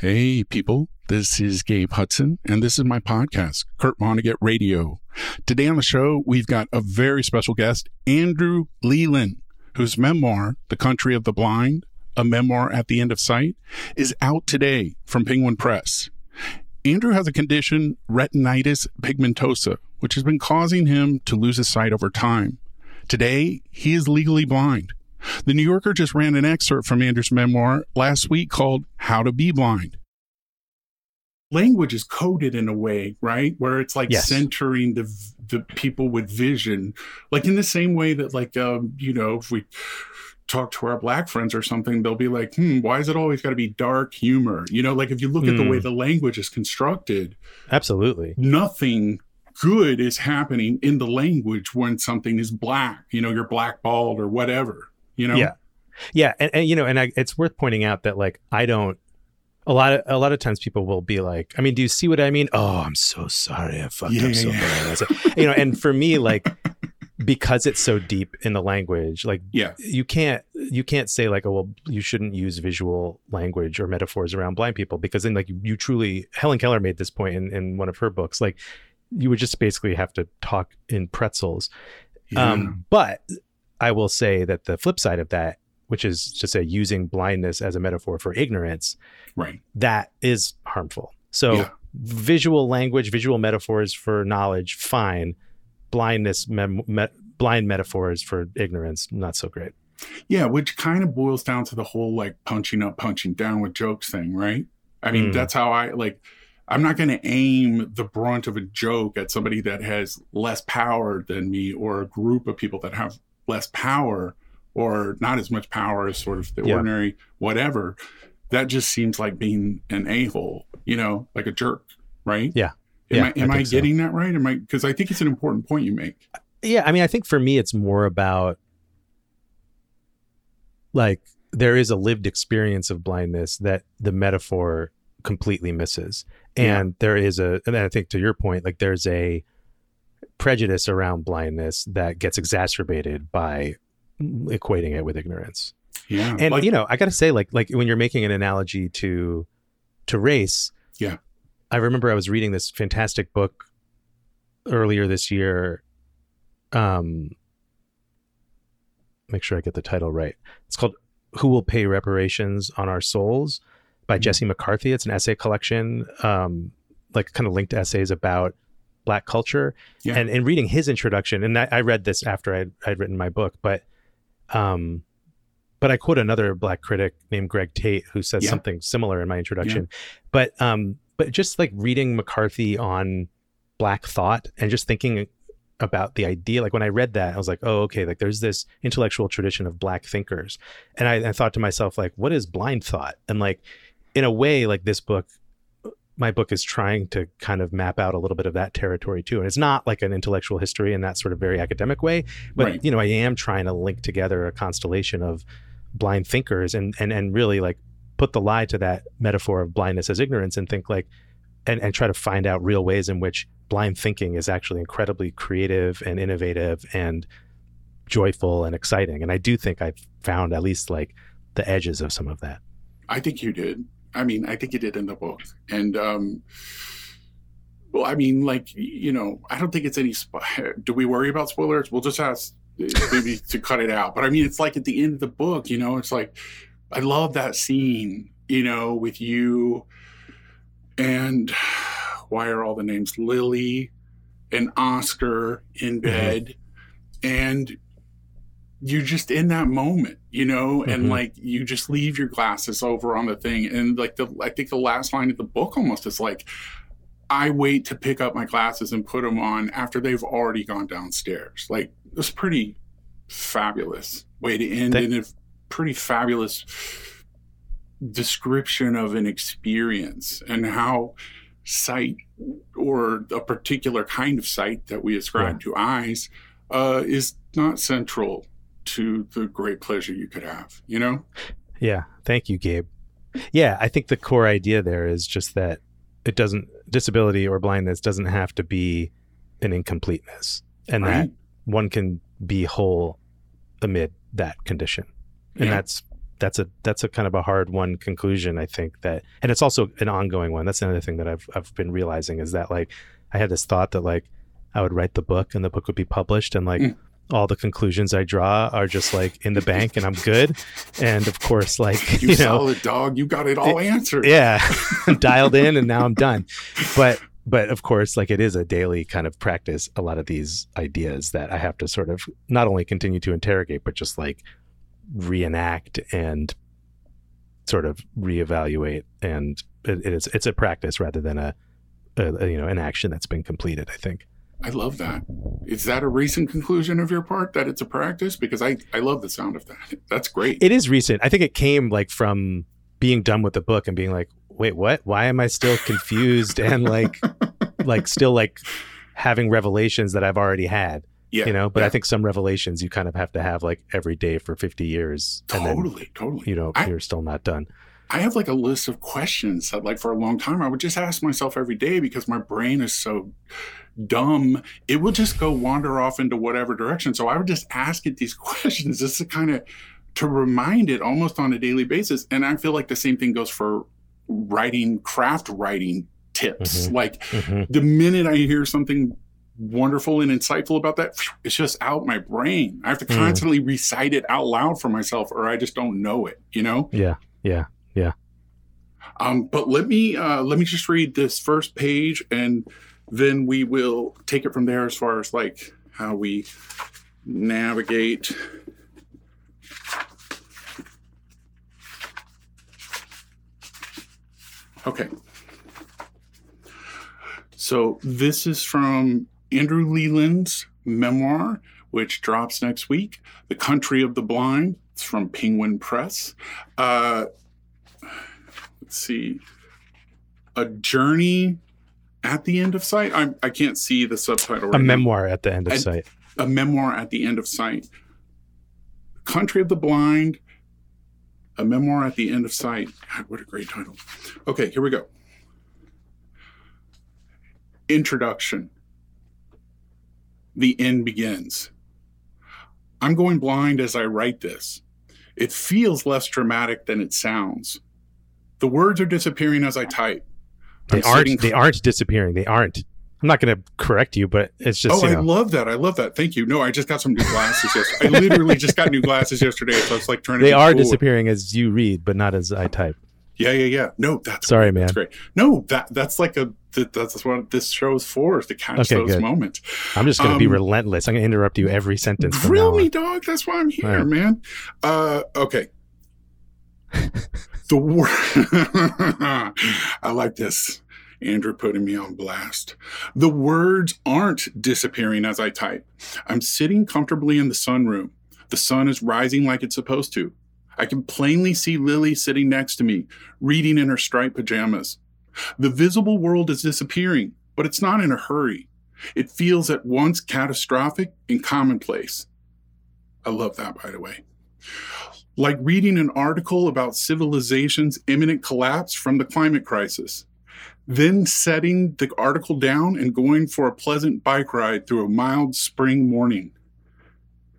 Hey, people. This is Gabe Hudson, and this is my podcast, Kurt Vonnegut Radio. Today on the show, we've got a very special guest, Andrew Leland, whose memoir, The Country of the Blind, a memoir at the end of sight, is out today from Penguin Press. Andrew has a condition, retinitis pigmentosa, which has been causing him to lose his sight over time. Today, he is legally blind. The New Yorker just ran an excerpt from Andrew's memoir last week called How to Be Blind. Language is coded in a way, right? Where it's like Yes. centering the the people with vision, like in the same way that, like, um, you know, if we talk to our black friends or something, they'll be like, "Hmm, why is it always got to be dark humor?" You know, like if you look at the Hmm. way the language is constructed, Absolutely. nothing good is happening in the language when something is black. You know, you're blackballed or whatever. You know, Yeah. Yeah, and, and you know, and I, it's worth pointing out that like I don't. A lot of a lot of times people will be like, I mean, do you see what I mean? Oh, I'm so sorry, I fucked Yeah, up so yeah. bad. You know, and for me, like because it's so deep in the language, like yeah, you can't you can't say like, oh well, you shouldn't use visual language or metaphors around blind people because then like you, truly Helen Keller made this point in, in one of her books, like you would just basically have to talk in pretzels. yeah. Um, but I will say that the flip side of that, which is to say using blindness as a metaphor for ignorance, right. that is harmful. So Yeah. visual language, visual metaphors for knowledge, fine. Blindness, me- blind metaphors for ignorance, not so great. Yeah, which kind of boils down to the whole like punching up, punching down with jokes thing, right? I mean, Mm. that's how I like. I'm not going to aim the brunt of a joke at somebody that has less power than me or a group of people that have less power or not as much power as sort of the Yeah. ordinary whatever. That just seems like being an a hole, you know, like a jerk, right? Yeah. Am Yeah, I am I I, think so. getting that right? Am I because I think it's an important point you make. Yeah, I mean, I think for me, it's more about like there is a lived experience of blindness that the metaphor completely misses, Yeah. and there is a, and I think to your point, like there's a prejudice around blindness that gets exacerbated by equating it with ignorance. Yeah, And like, you know, I got to say, like, like when you're making an analogy to to race, Yeah. I remember I was reading this fantastic book earlier this year. Um, make sure I get the title right. It's called "Who Will Pay Reparations on Our Souls" by Mhm. Jesse McCarthy. It's an essay collection, um, like kind of linked essays about Black culture. Yeah. And in reading his introduction, and I, I read this after I'd, I'd written my book, but um, but I quote another black critic named Greg Tate who says Yeah. something similar in my introduction. But um, but just like reading McCarthy on black thought and just thinking about the idea, like when I read that, I was like, oh, okay, like there's this intellectual tradition of black thinkers, and I, I thought to myself, like, what is blind thought? And like, in a way, like this book. My book is trying to kind of map out a little bit of that territory too. And it's not like an intellectual history in that sort of very academic way, but Right. you know, I am trying to link together a constellation of blind thinkers and and and really like put the lie to that metaphor of blindness as ignorance and think like and and try to find out real ways in which blind thinking is actually incredibly creative and innovative and joyful and exciting and i do think i've found at least like the edges of some of that I think you did. I mean, I think you did in the book. And, um, well, I mean, like, you know, I don't think it's any, spo- do we worry about spoilers? We'll just ask maybe to cut it out. But I mean, it's like at the end of the book, you know, it's like, I love that scene, you know, with you and why are all the names Lily and Oscar in bed? And you're just in that moment, you know, and Mhm. like you just leave your glasses over on the thing. And like the, I think the last line of the book almost is like, I wait to pick up my glasses and put them on after they've already gone downstairs. Like it's pretty fabulous way to end Thank- in a pretty fabulous description of an experience and how sight or a particular kind of sight that we ascribe yeah. to eyes uh, is not central to the great pleasure you could have, you know? Yeah. Thank you, Gabe. Yeah. I think the core idea there is just that it doesn't, disability or blindness doesn't have to be an incompleteness and right. that one can be whole amid that condition. And yeah. that's that's a that's a kind of a hard one conclusion I think that and it's also an ongoing one. That's another thing that I've I've been realizing is that like I had this thought that like I would write the book and the book would be published and like mm. All the conclusions I draw are just like in the bank and I'm good. And of course like you, you know solid dog, you got it all it, answered. Yeah. Dialed in and now I'm done. But but of course like it is a daily kind of practice a lot of these ideas that I have to sort of not only continue to interrogate but just like reenact and sort of reevaluate and it, it's it's a practice rather than a, a, a, you know an action that's been completed i think i love that is that a recent conclusion of your part that it's a practice because i i love the sound of that that's great it is recent i think it came like from being done with the book and being like wait what why am i still confused and like like still like having revelations that i've already had yeah, you know, but yeah. I think some revelations you kind of have to have like every day for 50 years. Totally, then, totally. You know, I, you're still not done. I have like a list of questions that like for a long time I would just ask myself every day because my brain is so dumb. It will just go wander off into whatever direction. So I would just ask it these questions just to kind of to remind it almost on a daily basis. And I feel like the same thing goes for writing, craft writing tips. Mm-hmm. Like mm-hmm. the minute I hear something wonderful and insightful about that, it's just out my brain. I have to hmm. constantly mm. recite it out loud for myself, or I just don't know it. You know? Yeah, yeah, yeah. Um, but let me uh, let me just read this first page, and then we will take it from there as far as like how we navigate. Okay. So this is from Andrew Leland's memoir, which drops next week, The Country of the Blind. It's from Penguin Press. Uh, let's see. A Journey at the End of Sight. I, I can't see the subtitle right A memoir at the end of a, sight. A memoir at the end of sight. Country of the Blind. A memoir at the end of sight. God, what a great title. Okay, here we go. Introduction the end begins. I'm going blind as I write this. It feels less dramatic than it sounds. The words are disappearing as I type. They I'm aren't. They aren't disappearing. They aren't. I'm not going to correct you, but it's just. Oh, you know. I love that. I love that. Thank you. No, I just got some new glasses yesterday. I literally just got new glasses yesterday, so it's like trying to. They are cool. disappearing as you read, but not as I type. Yeah, yeah, yeah. No, that's sorry, great. man. That's great. No, that that's like a that, that's what this show's for is to catch okay, those good. moments. I'm just going to um, be relentless. I'm going to interrupt you every sentence. Grill me, dog. That's why I'm here, right. man. Uh, okay. the word. I like this. Andrew putting me on blast. The words aren't disappearing as I type. I'm sitting comfortably in the sunroom. The sun is rising like it's supposed to. I can plainly see Lily sitting next to me, reading in her striped pajamas. The visible world is disappearing, but it's not in a hurry. It feels at once catastrophic and commonplace. I love that, by the way. Like reading an article about civilization's imminent collapse from the climate crisis, then setting the article down and going for a pleasant bike ride through a mild spring morning.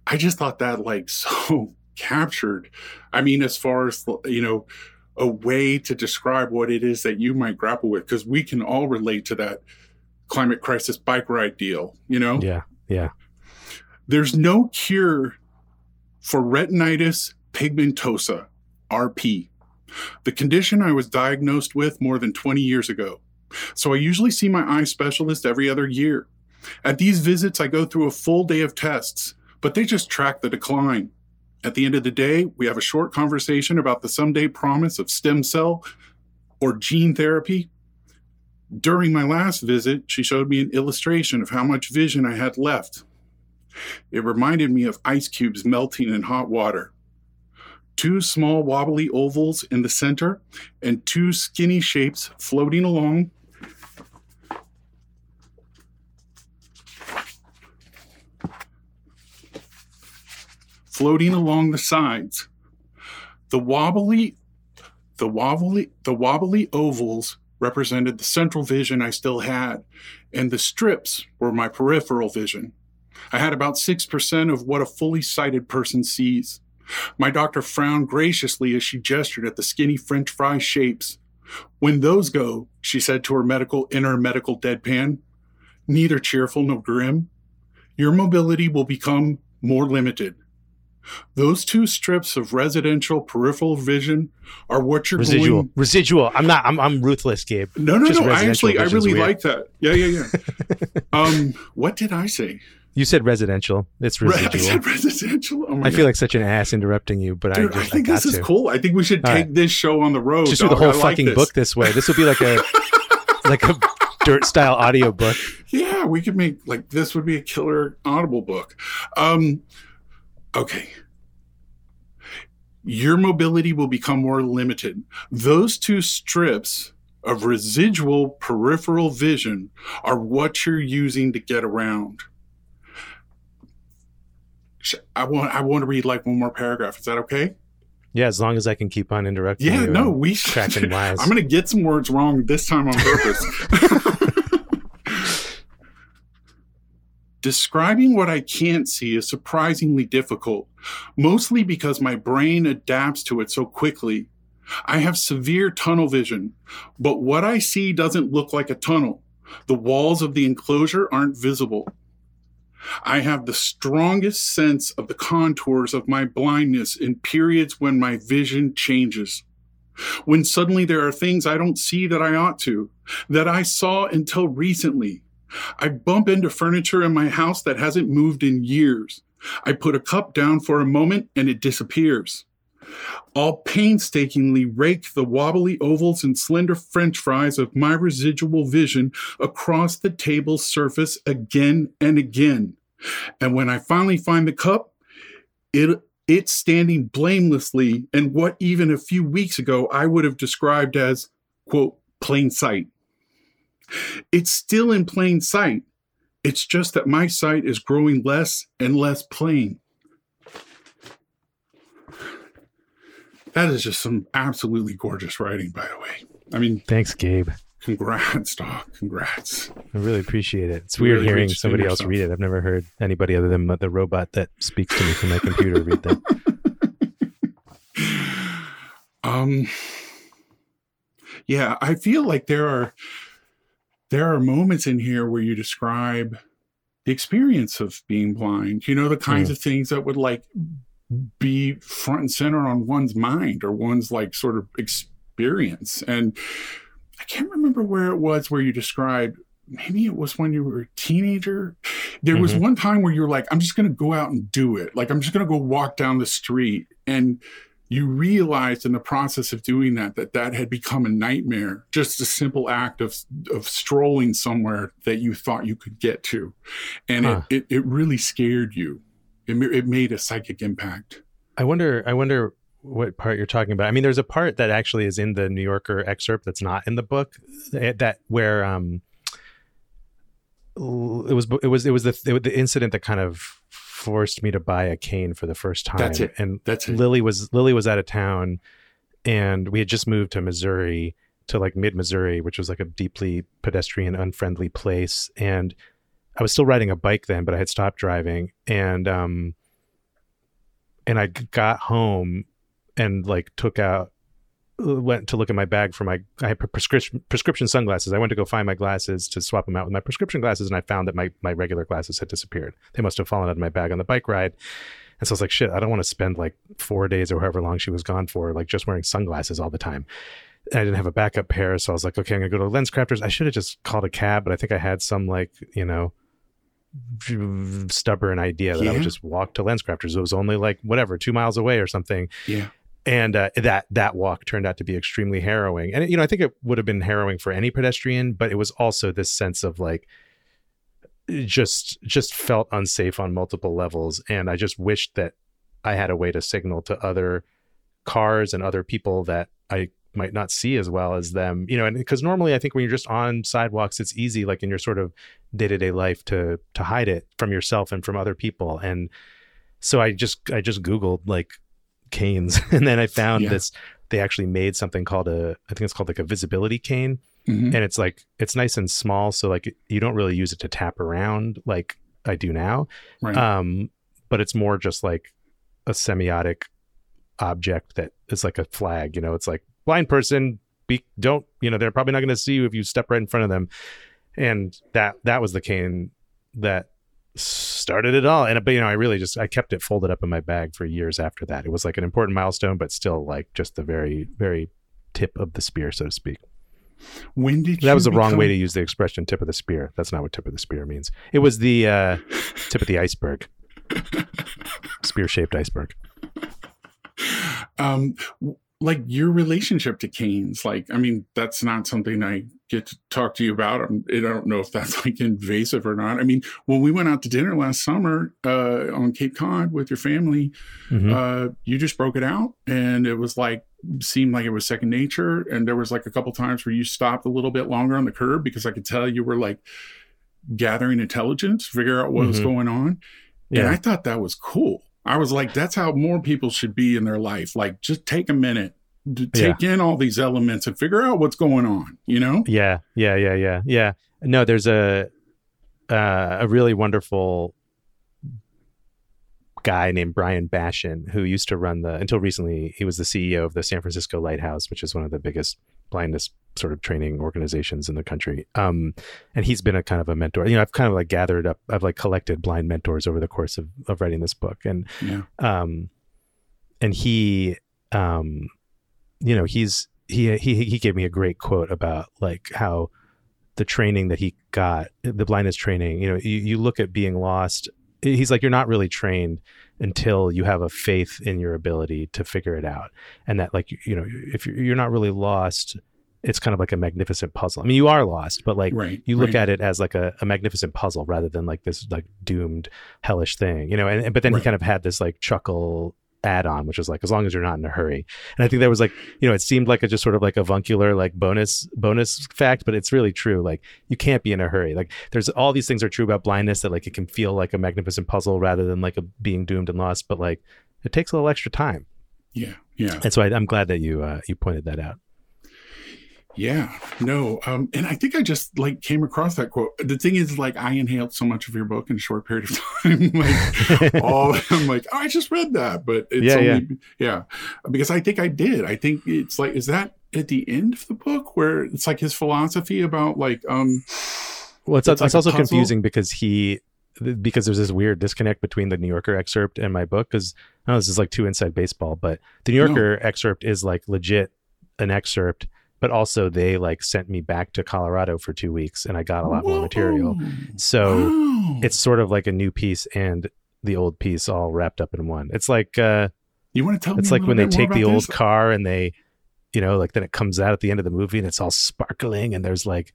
I just thought that like so captured. I mean, as far as, you know, a way to describe what it is that you might grapple with, because we can all relate to that climate crisis bike ride deal, you know? Yeah. Yeah. There's no cure for retinitis pigmentosa, RP, the condition I was diagnosed with more than 20 years ago. So I usually see my eye specialist every other year. At these visits, I go through a full day of tests, but they just track the decline. At the end of the day, we have a short conversation about the someday promise of stem cell or gene therapy. During my last visit, she showed me an illustration of how much vision I had left. It reminded me of ice cubes melting in hot water. Two small wobbly ovals in the center, and two skinny shapes floating along. Floating along the sides. The wobbly the wobbly the wobbly ovals represented the central vision I still had, and the strips were my peripheral vision. I had about 6% of what a fully sighted person sees. My doctor frowned graciously as she gestured at the skinny French fry shapes. When those go, she said to her medical inner medical deadpan, neither cheerful nor grim, your mobility will become more limited. Those two strips of residential peripheral vision are what you're residual. going. Residual. I'm not. I'm. I'm ruthless, Gabe. No, no, Just no. I actually, I really weird. like that. Yeah, yeah, yeah. um, what did I say? You said residential. It's Re- I said residential. Oh my I God. feel like such an ass interrupting you, but Dude, I I, just think I this is to. cool. I think we should All take right. this show on the road. Just do dog. the I whole like fucking this. book this way. This will be like a like a dirt style audio book. Yeah, we could make like this would be a killer Audible book. Um, okay. Your mobility will become more limited. Those two strips of residual peripheral vision are what you're using to get around. I want I want to read like one more paragraph. Is that okay? Yeah, as long as I can keep on interrupting Yeah, no, we cracking wise. I'm going to get some words wrong this time on purpose. Describing what I can't see is surprisingly difficult, mostly because my brain adapts to it so quickly. I have severe tunnel vision, but what I see doesn't look like a tunnel. The walls of the enclosure aren't visible. I have the strongest sense of the contours of my blindness in periods when my vision changes when suddenly there are things I don't see that I ought to, that I saw until recently. I bump into furniture in my house that hasn't moved in years. I put a cup down for a moment and it disappears. I'll painstakingly rake the wobbly ovals and slender french fries of my residual vision across the table's surface again and again. And when I finally find the cup, it it's standing blamelessly in what even a few weeks ago I would have described as, quote, plain sight. It's still in plain sight. It's just that my sight is growing less and less plain. That is just some absolutely gorgeous writing, by the way. I mean, Thanks, Gabe. congrats, Doc. Congrats. I really appreciate it. It's Really weird great hearing somebody else read it. I've never heard anybody other than the robot that speaks to me from my computer read that. Um yeah, I feel like there are there are moments in here where you describe the experience of being blind. You know, the kinds Mm. of things that would like be front and center on one's mind or one's like sort of experience. And I can't remember where it was where you described maybe it was when you were a teenager. There was Mhm. one time where you're like, I'm just going to go out and do it. Like, I'm just going to go walk down the street. And you realized in the process of doing that that that had become a nightmare. Just a simple act of of strolling somewhere that you thought you could get to, and Huh. it, it it really scared you. It it made a psychic impact. I wonder. I wonder what part you're talking about. I mean, there's a part that actually is in the New Yorker excerpt that's not in the book. eh, That where um, it was it was it was the it the incident that kind of forced me to buy a cane for the first time. That's it. And That's it. Lily was Lily was out of town, and we had just moved to Missouri to like mid Missouri, which was like a deeply pedestrian unfriendly place. And I was still riding a bike then, but I had stopped driving, and um, and I got home and like took out went to look at my bag for my I had prescription prescription sunglasses. I went to go find my glasses to swap them out with my prescription glasses, and I found that my my regular glasses had disappeared. They must have fallen out of my bag on the bike ride. And so I was like, shit, I don't want to spend like four days or however long she was gone for, like just wearing sunglasses all the time. I didn't have a backup pair, so I was like, okay, I'm gonna go to LensCrafters. I should have just called a cab, but I think I had some like you know stubborn idea that I would just walk to LensCrafters. It was only like whatever two miles away or something Yeah. and uh, that that walk turned out to be extremely harrowing and you know i think it would have been harrowing for any pedestrian but it was also this sense of like just just felt unsafe on multiple levels and i just wished that i had a way to signal to other cars and other people that I might not see as well as them, you know, and because normally I think when you're just on sidewalks, it's easy, like in your sort of day to day life, to to hide it from yourself and from other people. And so I just I just Googled like canes, and then I found Yeah. this. They actually made something called a I think it's called like a visibility cane, Mhm. and it's like it's nice and small, so like you don't really use it to tap around like I do now. Right. Um, but it's more just like a semiotic object that is like a flag. You know, it's like blind person. Be don't you know they're probably not going to see you if you step right in front of them, and that that was the cane that started it all. And but you know I really just I kept it folded up in my bag for years after that. It was like an important milestone, but still like just the very very tip of the spear, so to speak. when did That was the wrong way to use the expression tip of the spear. That's not what tip of the spear means. It was the uh, tip of the iceberg. Spear shaped iceberg. um like your relationship to canes like i mean that's not something i get to talk to you about I'm, i don't know if that's like invasive or not i mean when we went out to dinner last summer uh on cape cod with your family Mhm. uh you just broke it out and it was like seemed like it was second nature and there was like a couple times where you stopped a little bit longer on the curb because i could tell you were like gathering intelligence figure out what was Mhm. going on and yeah. I thought that was cool. I was like, that's how more people should be in their life. Like, just take a minute to take in all these elements and figure out what's going on, you know? yeah. Yeah. Yeah. Yeah. Yeah. No, there's a uh, a really wonderful guy named Bryan Bashin who used to run the until recently he was the CEO of the San Francisco Lighthouse, which is one of the biggest blindness sort of training organizations in the country. Um, and he's been a kind of a mentor. You know, I've kind of like gathered up, I've like collected blind mentors over the course of of writing this book, and Yeah. um, and he, um, you know, he's he he he gave me a great quote about like how the training that he got, the blindness training. You know, you, you look at being lost. He's like, you're not really trained until you have a faith in your ability to figure it out, and that like you know, if you're, you're not really lost, it's kind of like a magnificent puzzle. I mean, you are lost, but like right. you look right. at it as like a, a magnificent puzzle rather than like this like doomed hellish thing you know and, and- but then Right. he kind of had this like chuckle add-on which was like as long as you're not in a hurry and i think that was like you know it seemed like a just sort of like avuncular like bonus bonus fact but it's really true like you can't be in a hurry like there's all these things are true about blindness that like it can feel like a magnificent puzzle rather than like a being doomed and lost but like it takes a little extra time Yeah. Yeah. and so I, i'm glad that you uh you pointed that out Yeah. No. Um, and I think I just like came across that quote. The thing is, like, I inhaled so much of your book in a short period of time. like, all I'm like, oh, I just read that, but it's Yeah, only yeah. because I think I did. I think it's like, is that at the end of the book where it's like his philosophy about like um Well, it's, It's it's, like a also puzzle? confusing because he because there's this weird disconnect between the New Yorker excerpt and my book because I know this is like too inside baseball, but the New No. Yorker excerpt is like legit an excerpt, but also they like sent me back to Colorado for two weeks and I got a lot more material. So wow. it's sort of like a new piece and the old piece all wrapped up in one. It's like uh you want to tell it's like when they take the old this? car and they you know like then it comes out at the end of the movie and it's all sparkling and there's like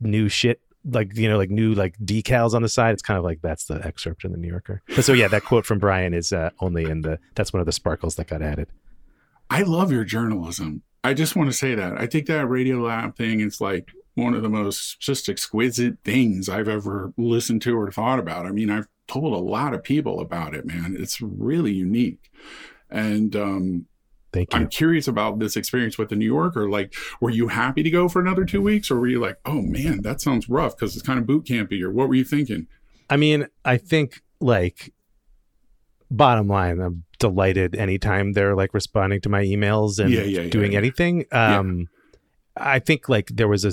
new shit like you know like new like decals on the side it's kind of like that's the excerpt in the new yorker but so yeah that quote from bryan is uh, only in the that's one of the sparkles that got added I love your journalism. I just want to say that. I think that Radiolab thing is like one of the most just exquisite things I've ever listened to or thought about. I mean, I've told a lot of people about it, man. It's really unique. And um, thank you I'm curious about this experience with the New Yorker. Like, were you happy to go for another two weeks, or were you like, oh man, that sounds rough because it's kind of boot campy, or what were you thinking? i mean i think like bottom line i'm delighted anytime they're like responding to my emails and Yeah, yeah, doing yeah. anything. Um i think like there was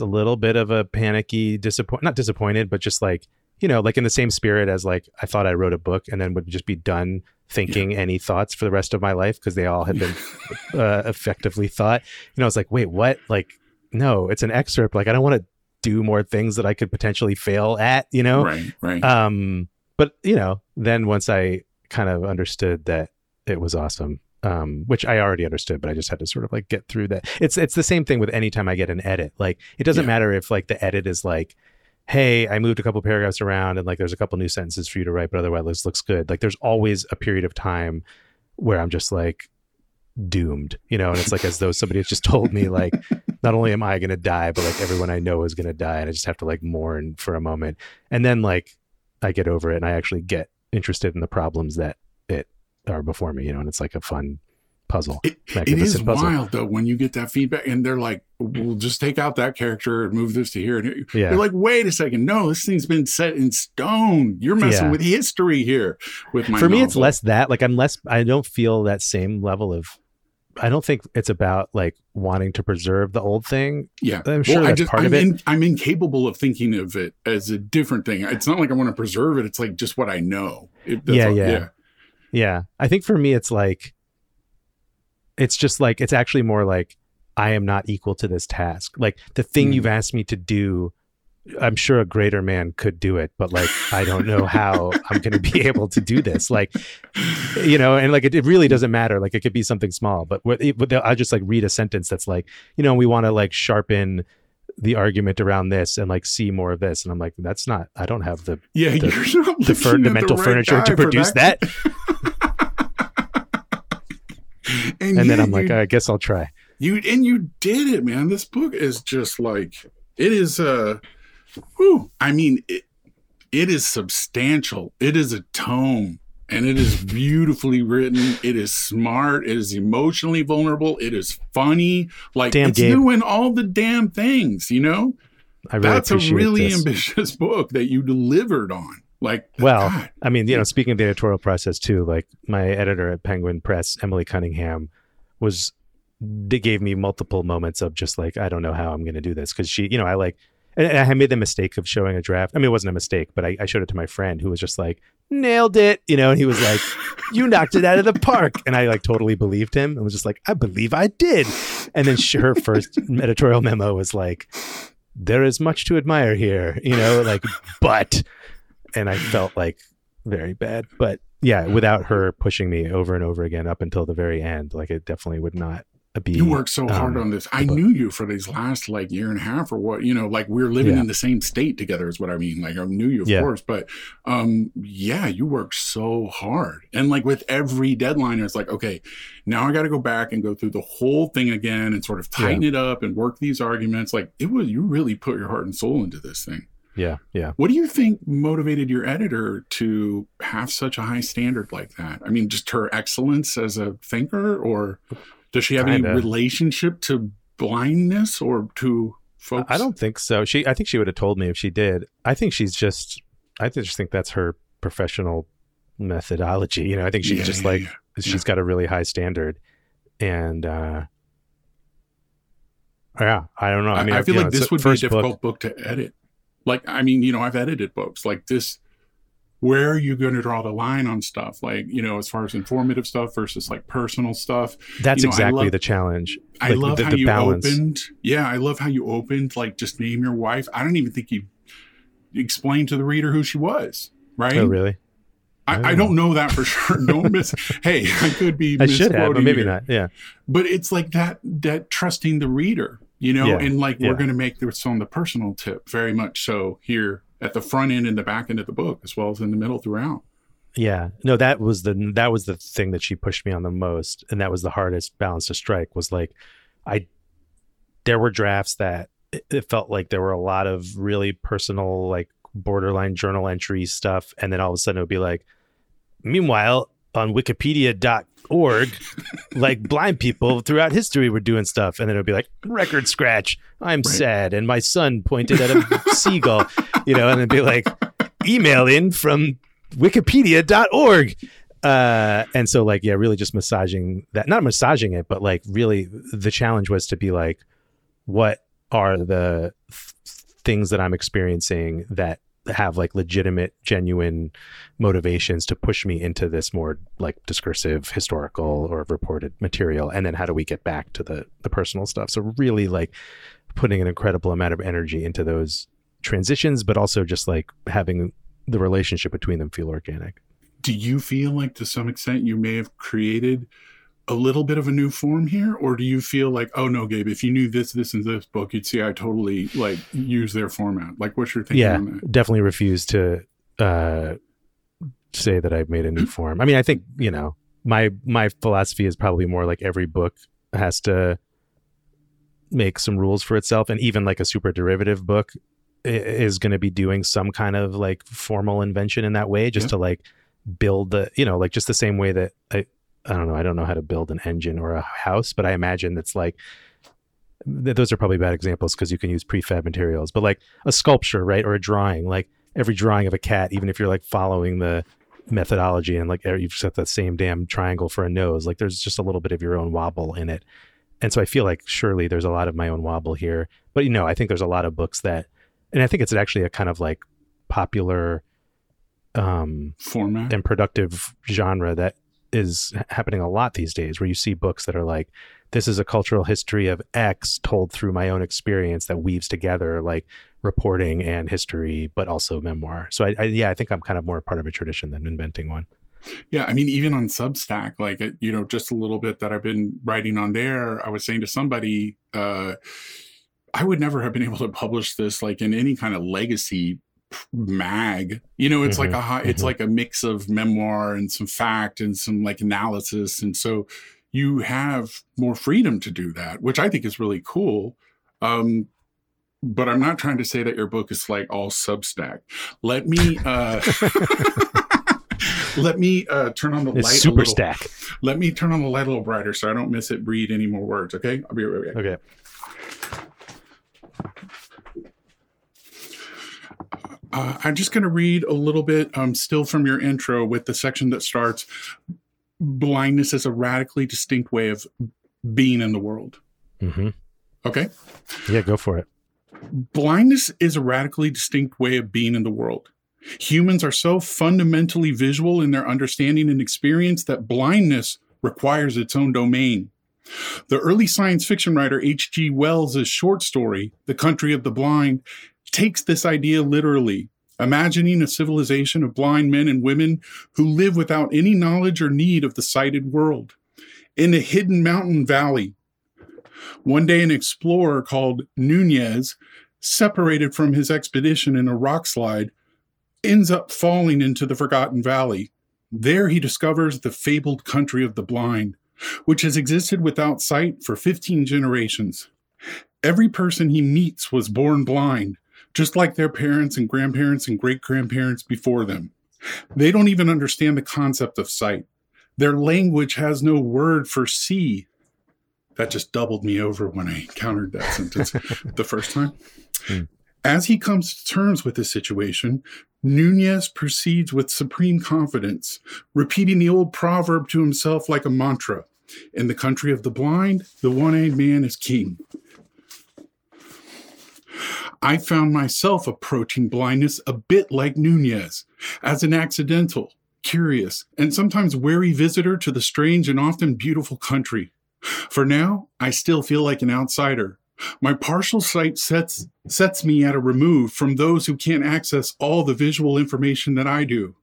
a little bit of a panicky disappoint not disappointed but just like you know like in the same spirit as like i thought i wrote a book and then would just be done thinking any thoughts for the rest of my life because they all had been uh, effectively thought. You know i was like wait what? Like no it's an excerpt. Like i don't want to do more things that i could potentially fail at you know? Right, right. um but you know then once i kind of understood that it was awesome um which i already understood but i just had to sort of like get through that it's it's the same thing with any time i get an edit like it doesn't Yeah. matter if like the edit is like hey i moved a couple paragraphs around and like there's a couple new sentences for you to write but otherwise this looks good like there's always a period of time where i'm just like doomed, you know, and it's like as though somebody has just told me like not only am I going to die, but like everyone I know is going to die and I just have to like mourn for a moment. And then like I get over it and I actually get interested in the problems that it are before me, you know, and it's like a fun puzzle. It, it is puzzle. wild though when you get that feedback and they're like, "We'll just take out that character and move this to here." And yeah. you're like, "Wait a second, no, this thing's been set in stone. You're messing yeah. with history here." With my for me, it's less that. Like I'm less. I don't feel that same level of. I don't think it's about like wanting to preserve the old thing. Yeah, I'm sure well, that's just, part I'm of it. In, I'm incapable of thinking of it as a different thing. It's not like I want to preserve it. It's like just what I know. It, yeah, all, yeah, yeah, yeah. I think for me, it's like it's just like it's actually more like I am not equal to this task. Like the thing mm. you've asked me to do, I'm sure a greater man could do it, but like I don't know how I'm going to be able to do this. Like, you know, and like it, it really doesn't matter. Like it could be something small, but what, I just like read a sentence that's like, you know, we want to like sharpen the argument around this and like see more of this and i'm like that's not i don't have the yeah the, the, fur, the mental right furniture to produce that, that. and, and then I'm like, I guess I'll try. You and you did it, man. This book is just like it is. Uh, whew, I mean, it, it is substantial. It is a tome, and it is beautifully written. It is smart. It is emotionally vulnerable. It is funny. Like damn it's Gabe. doing all the damn things. You know, I really that's a really this. ambitious book that you delivered on. Like, well, God. I mean, you know, speaking of the editorial process too, like my editor at Penguin Press, Emily Cunningham, was they gave me multiple moments of just like I don't know how I'm going to do this because she, you know, I like. And I made the mistake of showing a draft. I mean, it wasn't a mistake, but I, I showed it to my friend who was just like, nailed it, you know, and he was like, you knocked it out of the park. And I like totally believed him and was just like, I believe I did. And then she, her first editorial memo was like, there is much to admire here, you know, like, but and I felt like very bad. But yeah, without her pushing me over and over again up until the very end, like it definitely would not be. You worked so hard um, on this. I knew you for these last like year and a half or what, you know, like we're living yeah. in the same state together is what I mean. Like I knew you, of yeah. course, but um, yeah, you worked so hard. And like with every deadline, it's like, okay, now I got to go back and go through the whole thing again and sort of tighten yeah. it up and work these arguments. Like it was, you really put your heart and soul into this thing. Yeah, yeah. What do you think motivated your editor to have such a high standard like that? I mean, just her excellence as a thinker, or does she have Kinda. any relationship to blindness or to folks? I don't think so. She, I think she would have told me if she did. I think she's just, I just think that's her professional methodology. You know, I think she's yeah, just yeah, like yeah. she's got a really high standard, and uh yeah, I don't know. I mean, I, feel like know, this would be a difficult book. book to edit. Like, I mean, you know, I've edited books like this. Where are you going to draw the line on stuff? Like, you know, as far as informative stuff versus like personal stuff. That's you know, exactly love, the challenge. I love the, how the you balance. opened. Yeah, I love how you opened. Like, just name your wife. I don't even think you explained to the reader who she was. Right? Oh, really? I, I, oh. don't know that for sure. Don't miss. hey, I could be. I should have, but maybe here. not. Yeah. But it's like that. That trusting the reader you know, yeah. and like yeah. we're going to make this on the personal tip very much so here at the front end and the back end of the book, as well as in the middle throughout. Yeah, no, that was the that was the thing that she pushed me on the most, and that was the hardest balance to strike. Was like, I there were drafts that it, felt like there were a lot of really personal, like borderline journal entry stuff, and then all of a sudden it would be like, meanwhile, on wikipedia.org like blind people throughout history were doing stuff. And then it would be like record scratch i'm right. sad. And my son pointed at a seagull you know and it'd be like email in from wikipedia.org uh and so like yeah really just massaging that not massaging it but like really the challenge was to be like what are the th- things that i'm experiencing that have like legitimate genuine motivations to push me into this more like discursive historical or reported material and then how do we get back to the the personal stuff? So really like putting an incredible amount of energy into those transitions but also just like having the relationship between them feel organic. Do you feel like to some extent you may have created a little bit of a new form here? Or do you feel like oh no gabe if you knew this this and this book you'd see i totally like use their format? Like what's your thinking yeah definitely refuse to uh say that i've made a new form. I mean i think you know my my philosophy is probably more like every book has to make some rules for itself. And even like a super derivative book is going to be doing some kind of like formal invention in that way just yeah. to like build the you know like just the same way that I I don't know I don't know how to build an engine or a house but I imagine it's like those are probably bad examples because you can use prefab materials but like a sculpture right or a drawing like every drawing of a cat even if you're like following the methodology and like you've set that same damn triangle for a nose like there's just a little bit of your own wobble in it. And so I feel like surely there's a lot of my own wobble here but you know I think there's a lot of books that and I think it's actually a kind of like popular um format? and productive genre that is happening a lot these days where you see books that are like this is a cultural history of x told through my own experience that weaves together like reporting and history but also memoir so I, I yeah i think i'm kind of more part of a tradition than inventing one yeah, I mean, even on Substack, like you know, just a little bit that I've been writing on there. I was saying to somebody, uh, I would never have been able to publish this like in any kind of legacy mag. You know, it's mm-hmm. like a high, it's mm-hmm. like a mix of memoir and some fact and some like analysis, and so you have more freedom to do that, which I think is really cool. Um, but I'm not trying to say that your book is like all Substack. Let me. Uh, let me uh, turn on the it's light. Super stack. Let me turn on the light a little brighter so I don't miss it. Read any more words. Okay, I'll be right back. Okay. Uh, I'm just going to read a little bit um, still from your intro with the section that starts blindness is a radically distinct way of being in the world. Mm-hmm. Okay. Yeah, go for it. Blindness is a radically distinct way of being in the world. Humans are so fundamentally visual in their understanding and experience that blindness requires its own domain. The early science fiction writer H.G. Wells' short story, The Country of the Blind, takes this idea literally, imagining a civilization of blind men and women who live without any knowledge or need of the sighted world. In a hidden mountain valley, one day an explorer called Nunez, separated from his expedition in a rock slide, ends up falling into the forgotten valley. There he discovers the fabled country of the blind, which has existed without sight for 15 generations. Every person he meets was born blind, just like their parents and grandparents and great grandparents before them. They don't even understand the concept of sight. Their language has no word for see. That just doubled me over when I encountered that sentence the first time. Hmm. As he comes to terms with this situation, Nunez proceeds with supreme confidence, repeating the old proverb to himself like a mantra In the country of the blind, the one eyed man is king. I found myself approaching blindness a bit like Nunez, as an accidental, curious, and sometimes wary visitor to the strange and often beautiful country. For now, I still feel like an outsider. My partial sight sets, sets me at a remove from those who can't access all the visual information that I do.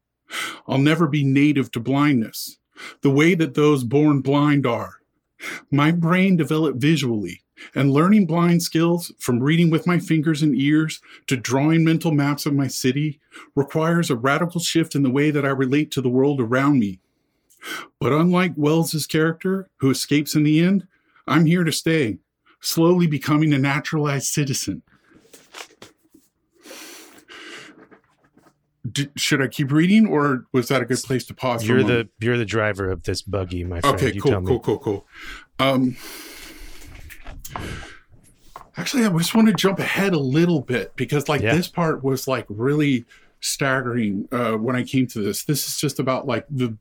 I'll never be native to blindness, the way that those born blind are. My brain developed visually, and learning blind skills, from reading with my fingers and ears to drawing mental maps of my city, requires a radical shift in the way that I relate to the world around me. But unlike Wells's character, who escapes in the end, I'm here to stay, slowly becoming a naturalized citizen. D- should I keep reading, or was that a good place to pause? You're the you're the driver of this buggy, my friend. Okay, you cool, cool, cool, cool. Um, Actually, I just want to jump ahead a little bit because, like, yeah. this part was like really staggering uh, when I came to this. This is just about like the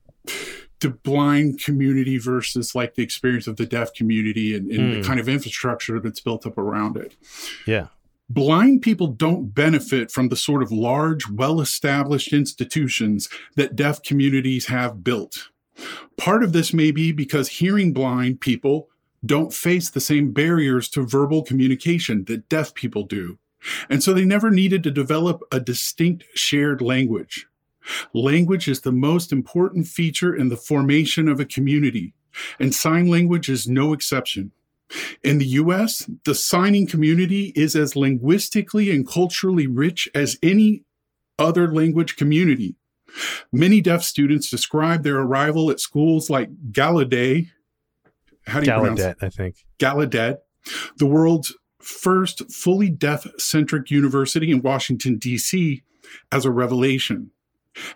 the blind community versus like the experience of the deaf community and, and mm. the hmm. kind of infrastructure that's built up around it. Yeah. Blind people don't benefit from the sort of large, well established institutions that deaf communities have built. Part of this may be because hearing blind people don't face the same barriers to verbal communication that deaf people do. And so they never needed to develop a distinct shared language. Language is the most important feature in the formation of a community, and sign language is no exception. In the US, the signing community is as linguistically and culturally rich as any other language community. Many deaf students describe their arrival at schools like Gallaudet. How do you pronounce Gallaudet, it? I think. Gallaudet, the world's first fully deaf centric university in Washington, D.C., as a revelation.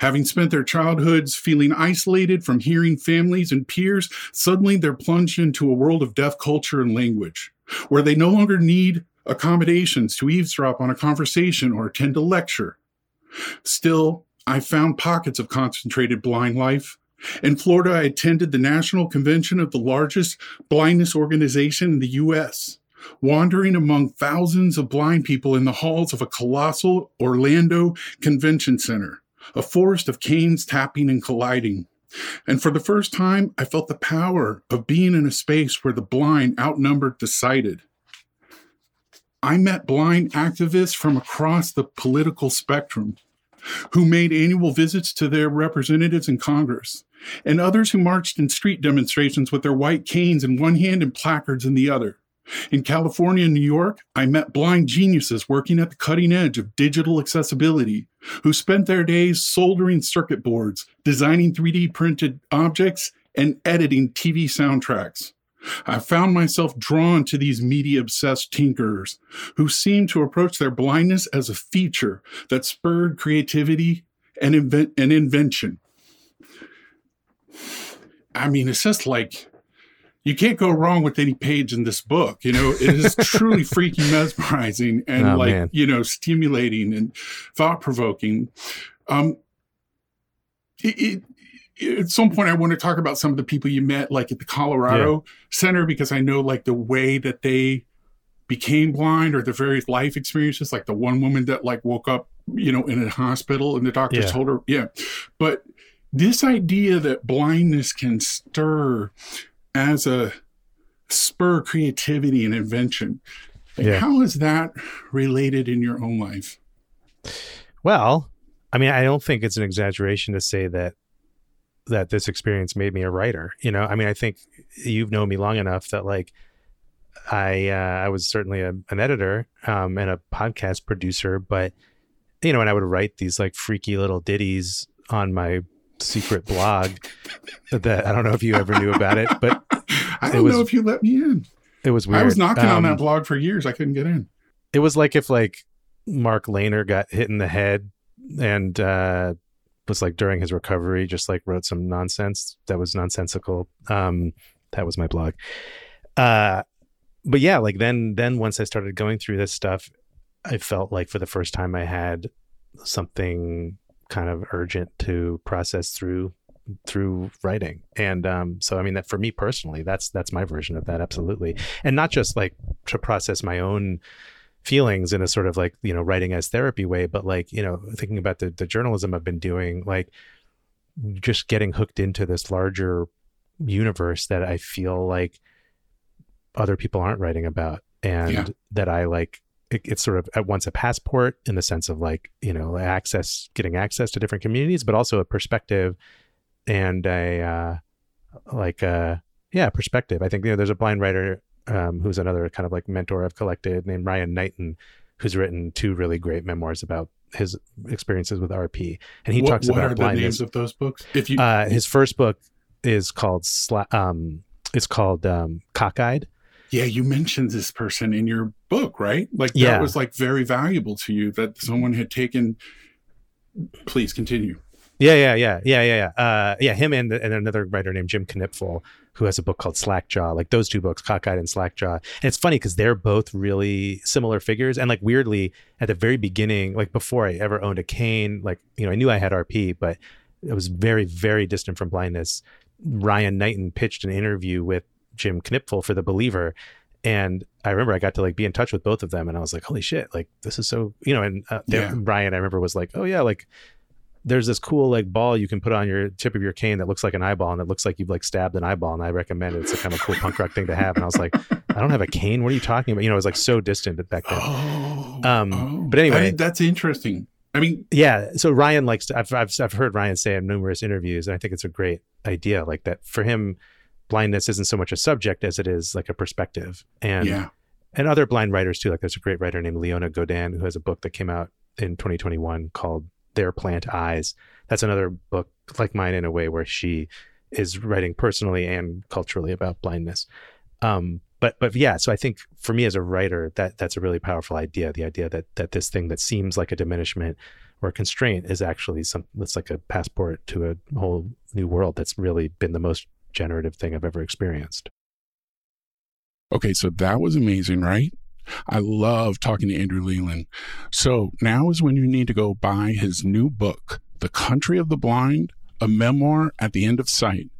Having spent their childhoods feeling isolated from hearing families and peers, suddenly they're plunged into a world of deaf culture and language, where they no longer need accommodations to eavesdrop on a conversation or attend a lecture. Still, I found pockets of concentrated blind life. In Florida, I attended the national convention of the largest blindness organization in the U.S., wandering among thousands of blind people in the halls of a colossal Orlando convention center, a forest of canes tapping and colliding. And for the first time, I felt the power of being in a space where the blind outnumbered the sighted. I met blind activists from across the political spectrum who made annual visits to their representatives in Congress, and others who marched in street demonstrations with their white canes in one hand and placards in the other. In California and New York, I met blind geniuses working at the cutting edge of digital accessibility who spent their days soldering circuit boards, designing 3D printed objects, and editing TV soundtracks. I found myself drawn to these media obsessed tinkerers who seemed to approach their blindness as a feature that spurred creativity and, invent- and invention. I mean, it's just like you can't go wrong with any page in this book. You know, it is truly freaking mesmerizing and Oh, like, man. you know, stimulating and thought provoking. Um, it, it, at some point, I want to talk about some of the people you met, like at the Colorado Center, because I know like the way that they became blind or the various life experiences, like the one woman that like woke up, you know, in a hospital and the doctor Yeah. told her, yeah. But this idea that blindness can stir as a spur creativity and invention, like, Yeah. how is that related in your own life? Well, I mean, I don't think it's an exaggeration to say that that this experience made me a writer. You know, I mean, I think you've known me long enough that like I uh, I was certainly a, an editor um, and a podcast producer, but you know, and I would write these like freaky little ditties on my secret blog that I don't know if you ever knew about it, but I don't was know if you let me in. it was weird. I was knocking on Um, that blog for years. I couldn't get in. it was like if like Mark Leyner got hit in the head and uh was like during his recovery just like wrote some nonsense that was nonsensical. Um that was my blog. Uh but yeah, like then then once I started going through this stuff, I felt like for the first time I had something kind of urgent to process through through writing. And um so I mean that for me personally, that's that's my version of that absolutely. And not just like to process my own feelings in a sort of like you know writing as therapy way but like you know thinking about the, the journalism i've been doing like just getting hooked into this larger universe that i feel like other people aren't writing about and Yeah. that i like it, it's sort of at once a passport in the sense of like you know access getting access to different communities but also a perspective and a uh like uh yeah perspective i think you know there's a blind writer um, who's another kind of like mentor I've collected named Ryan Knighton, who's written two really great memoirs about his experiences with RP. And he what talks what about are the names of those books? If you Uh, his first book is called Sla- um, it's called um, Cockeyed. Yeah, you mentioned this person in your book, right? Like that was like very valuable to you that someone had taken. Please continue. Yeah, yeah, yeah, yeah, yeah, yeah. Uh, yeah, him and, and another writer named Jim Knipfel, who has a book called Slackjaw. Like those two books, Cockeyed and Slackjaw. And it's funny because they're both really similar figures. And like weirdly, at the very beginning, like before I ever owned a cane, like you know, I knew I had RP, but it was very, very distant from blindness. Ryan Knighton pitched an interview with Jim Knipfel for The Believer. And I remember I got to like be in touch with both of them, and I was like, "Holy shit! Like this is so you know." And uh, Yeah. Ryan, I remember was like, "Oh yeah, like there's this cool like ball you can put on your tip of your cane that looks like an eyeball and it looks like you've like stabbed an eyeball and I recommend it. It's a kind of cool punk rock thing to have. And I was like, I don't have a cane. What are you talking about? You know, it was like so distant back then. Oh, Um, oh. but anyway. I mean, that's interesting. I mean, Yeah. So Ryan likes to, I've, I've, I've heard Ryan say in numerous interviews, and I think it's a great idea like that for him, blindness isn't so much a subject as it is like a perspective. And, yeah, and other blind writers too. Like there's a great writer named Leona Godin who has a book that came out in 2021 called There Plant Eyes. That's another book like mine in a way where she is writing personally and culturally about blindness. Um, but but yeah, so I think for me as a writer, that that's a really powerful idea. The idea that that this thing that seems like a diminishment or a constraint is actually some that's like a passport to a whole new world that's really been the most generative thing I've ever experienced. Okay, so that was amazing, right? I love talking to Andrew Leland. So now is when you need to go buy his new book, The Country of the Blind, a memoir at the end of sight.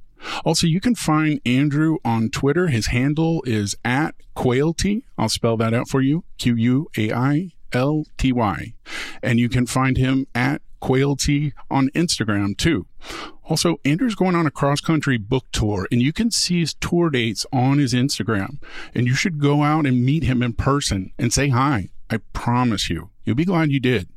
Also, you can find Andrew on Twitter. His handle is at Quailty. I'll spell that out for you Q U A I L T Y. And you can find him at Quailty on Instagram too. Also, Andrew's going on a cross country book tour, and you can see his tour dates on his Instagram. And you should go out and meet him in person and say hi. I promise you, you'll be glad you did.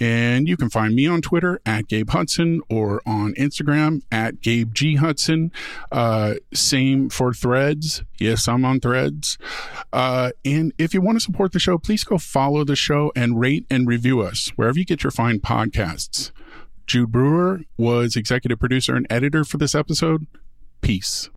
And you can find me on Twitter at Gabe Hudson or on Instagram at Gabe G Hudson. Uh, same for threads. Yes, I'm on threads. Uh, and if you want to support the show, please go follow the show and rate and review us wherever you get your fine podcasts. Jude Brewer was executive producer and editor for this episode. Peace.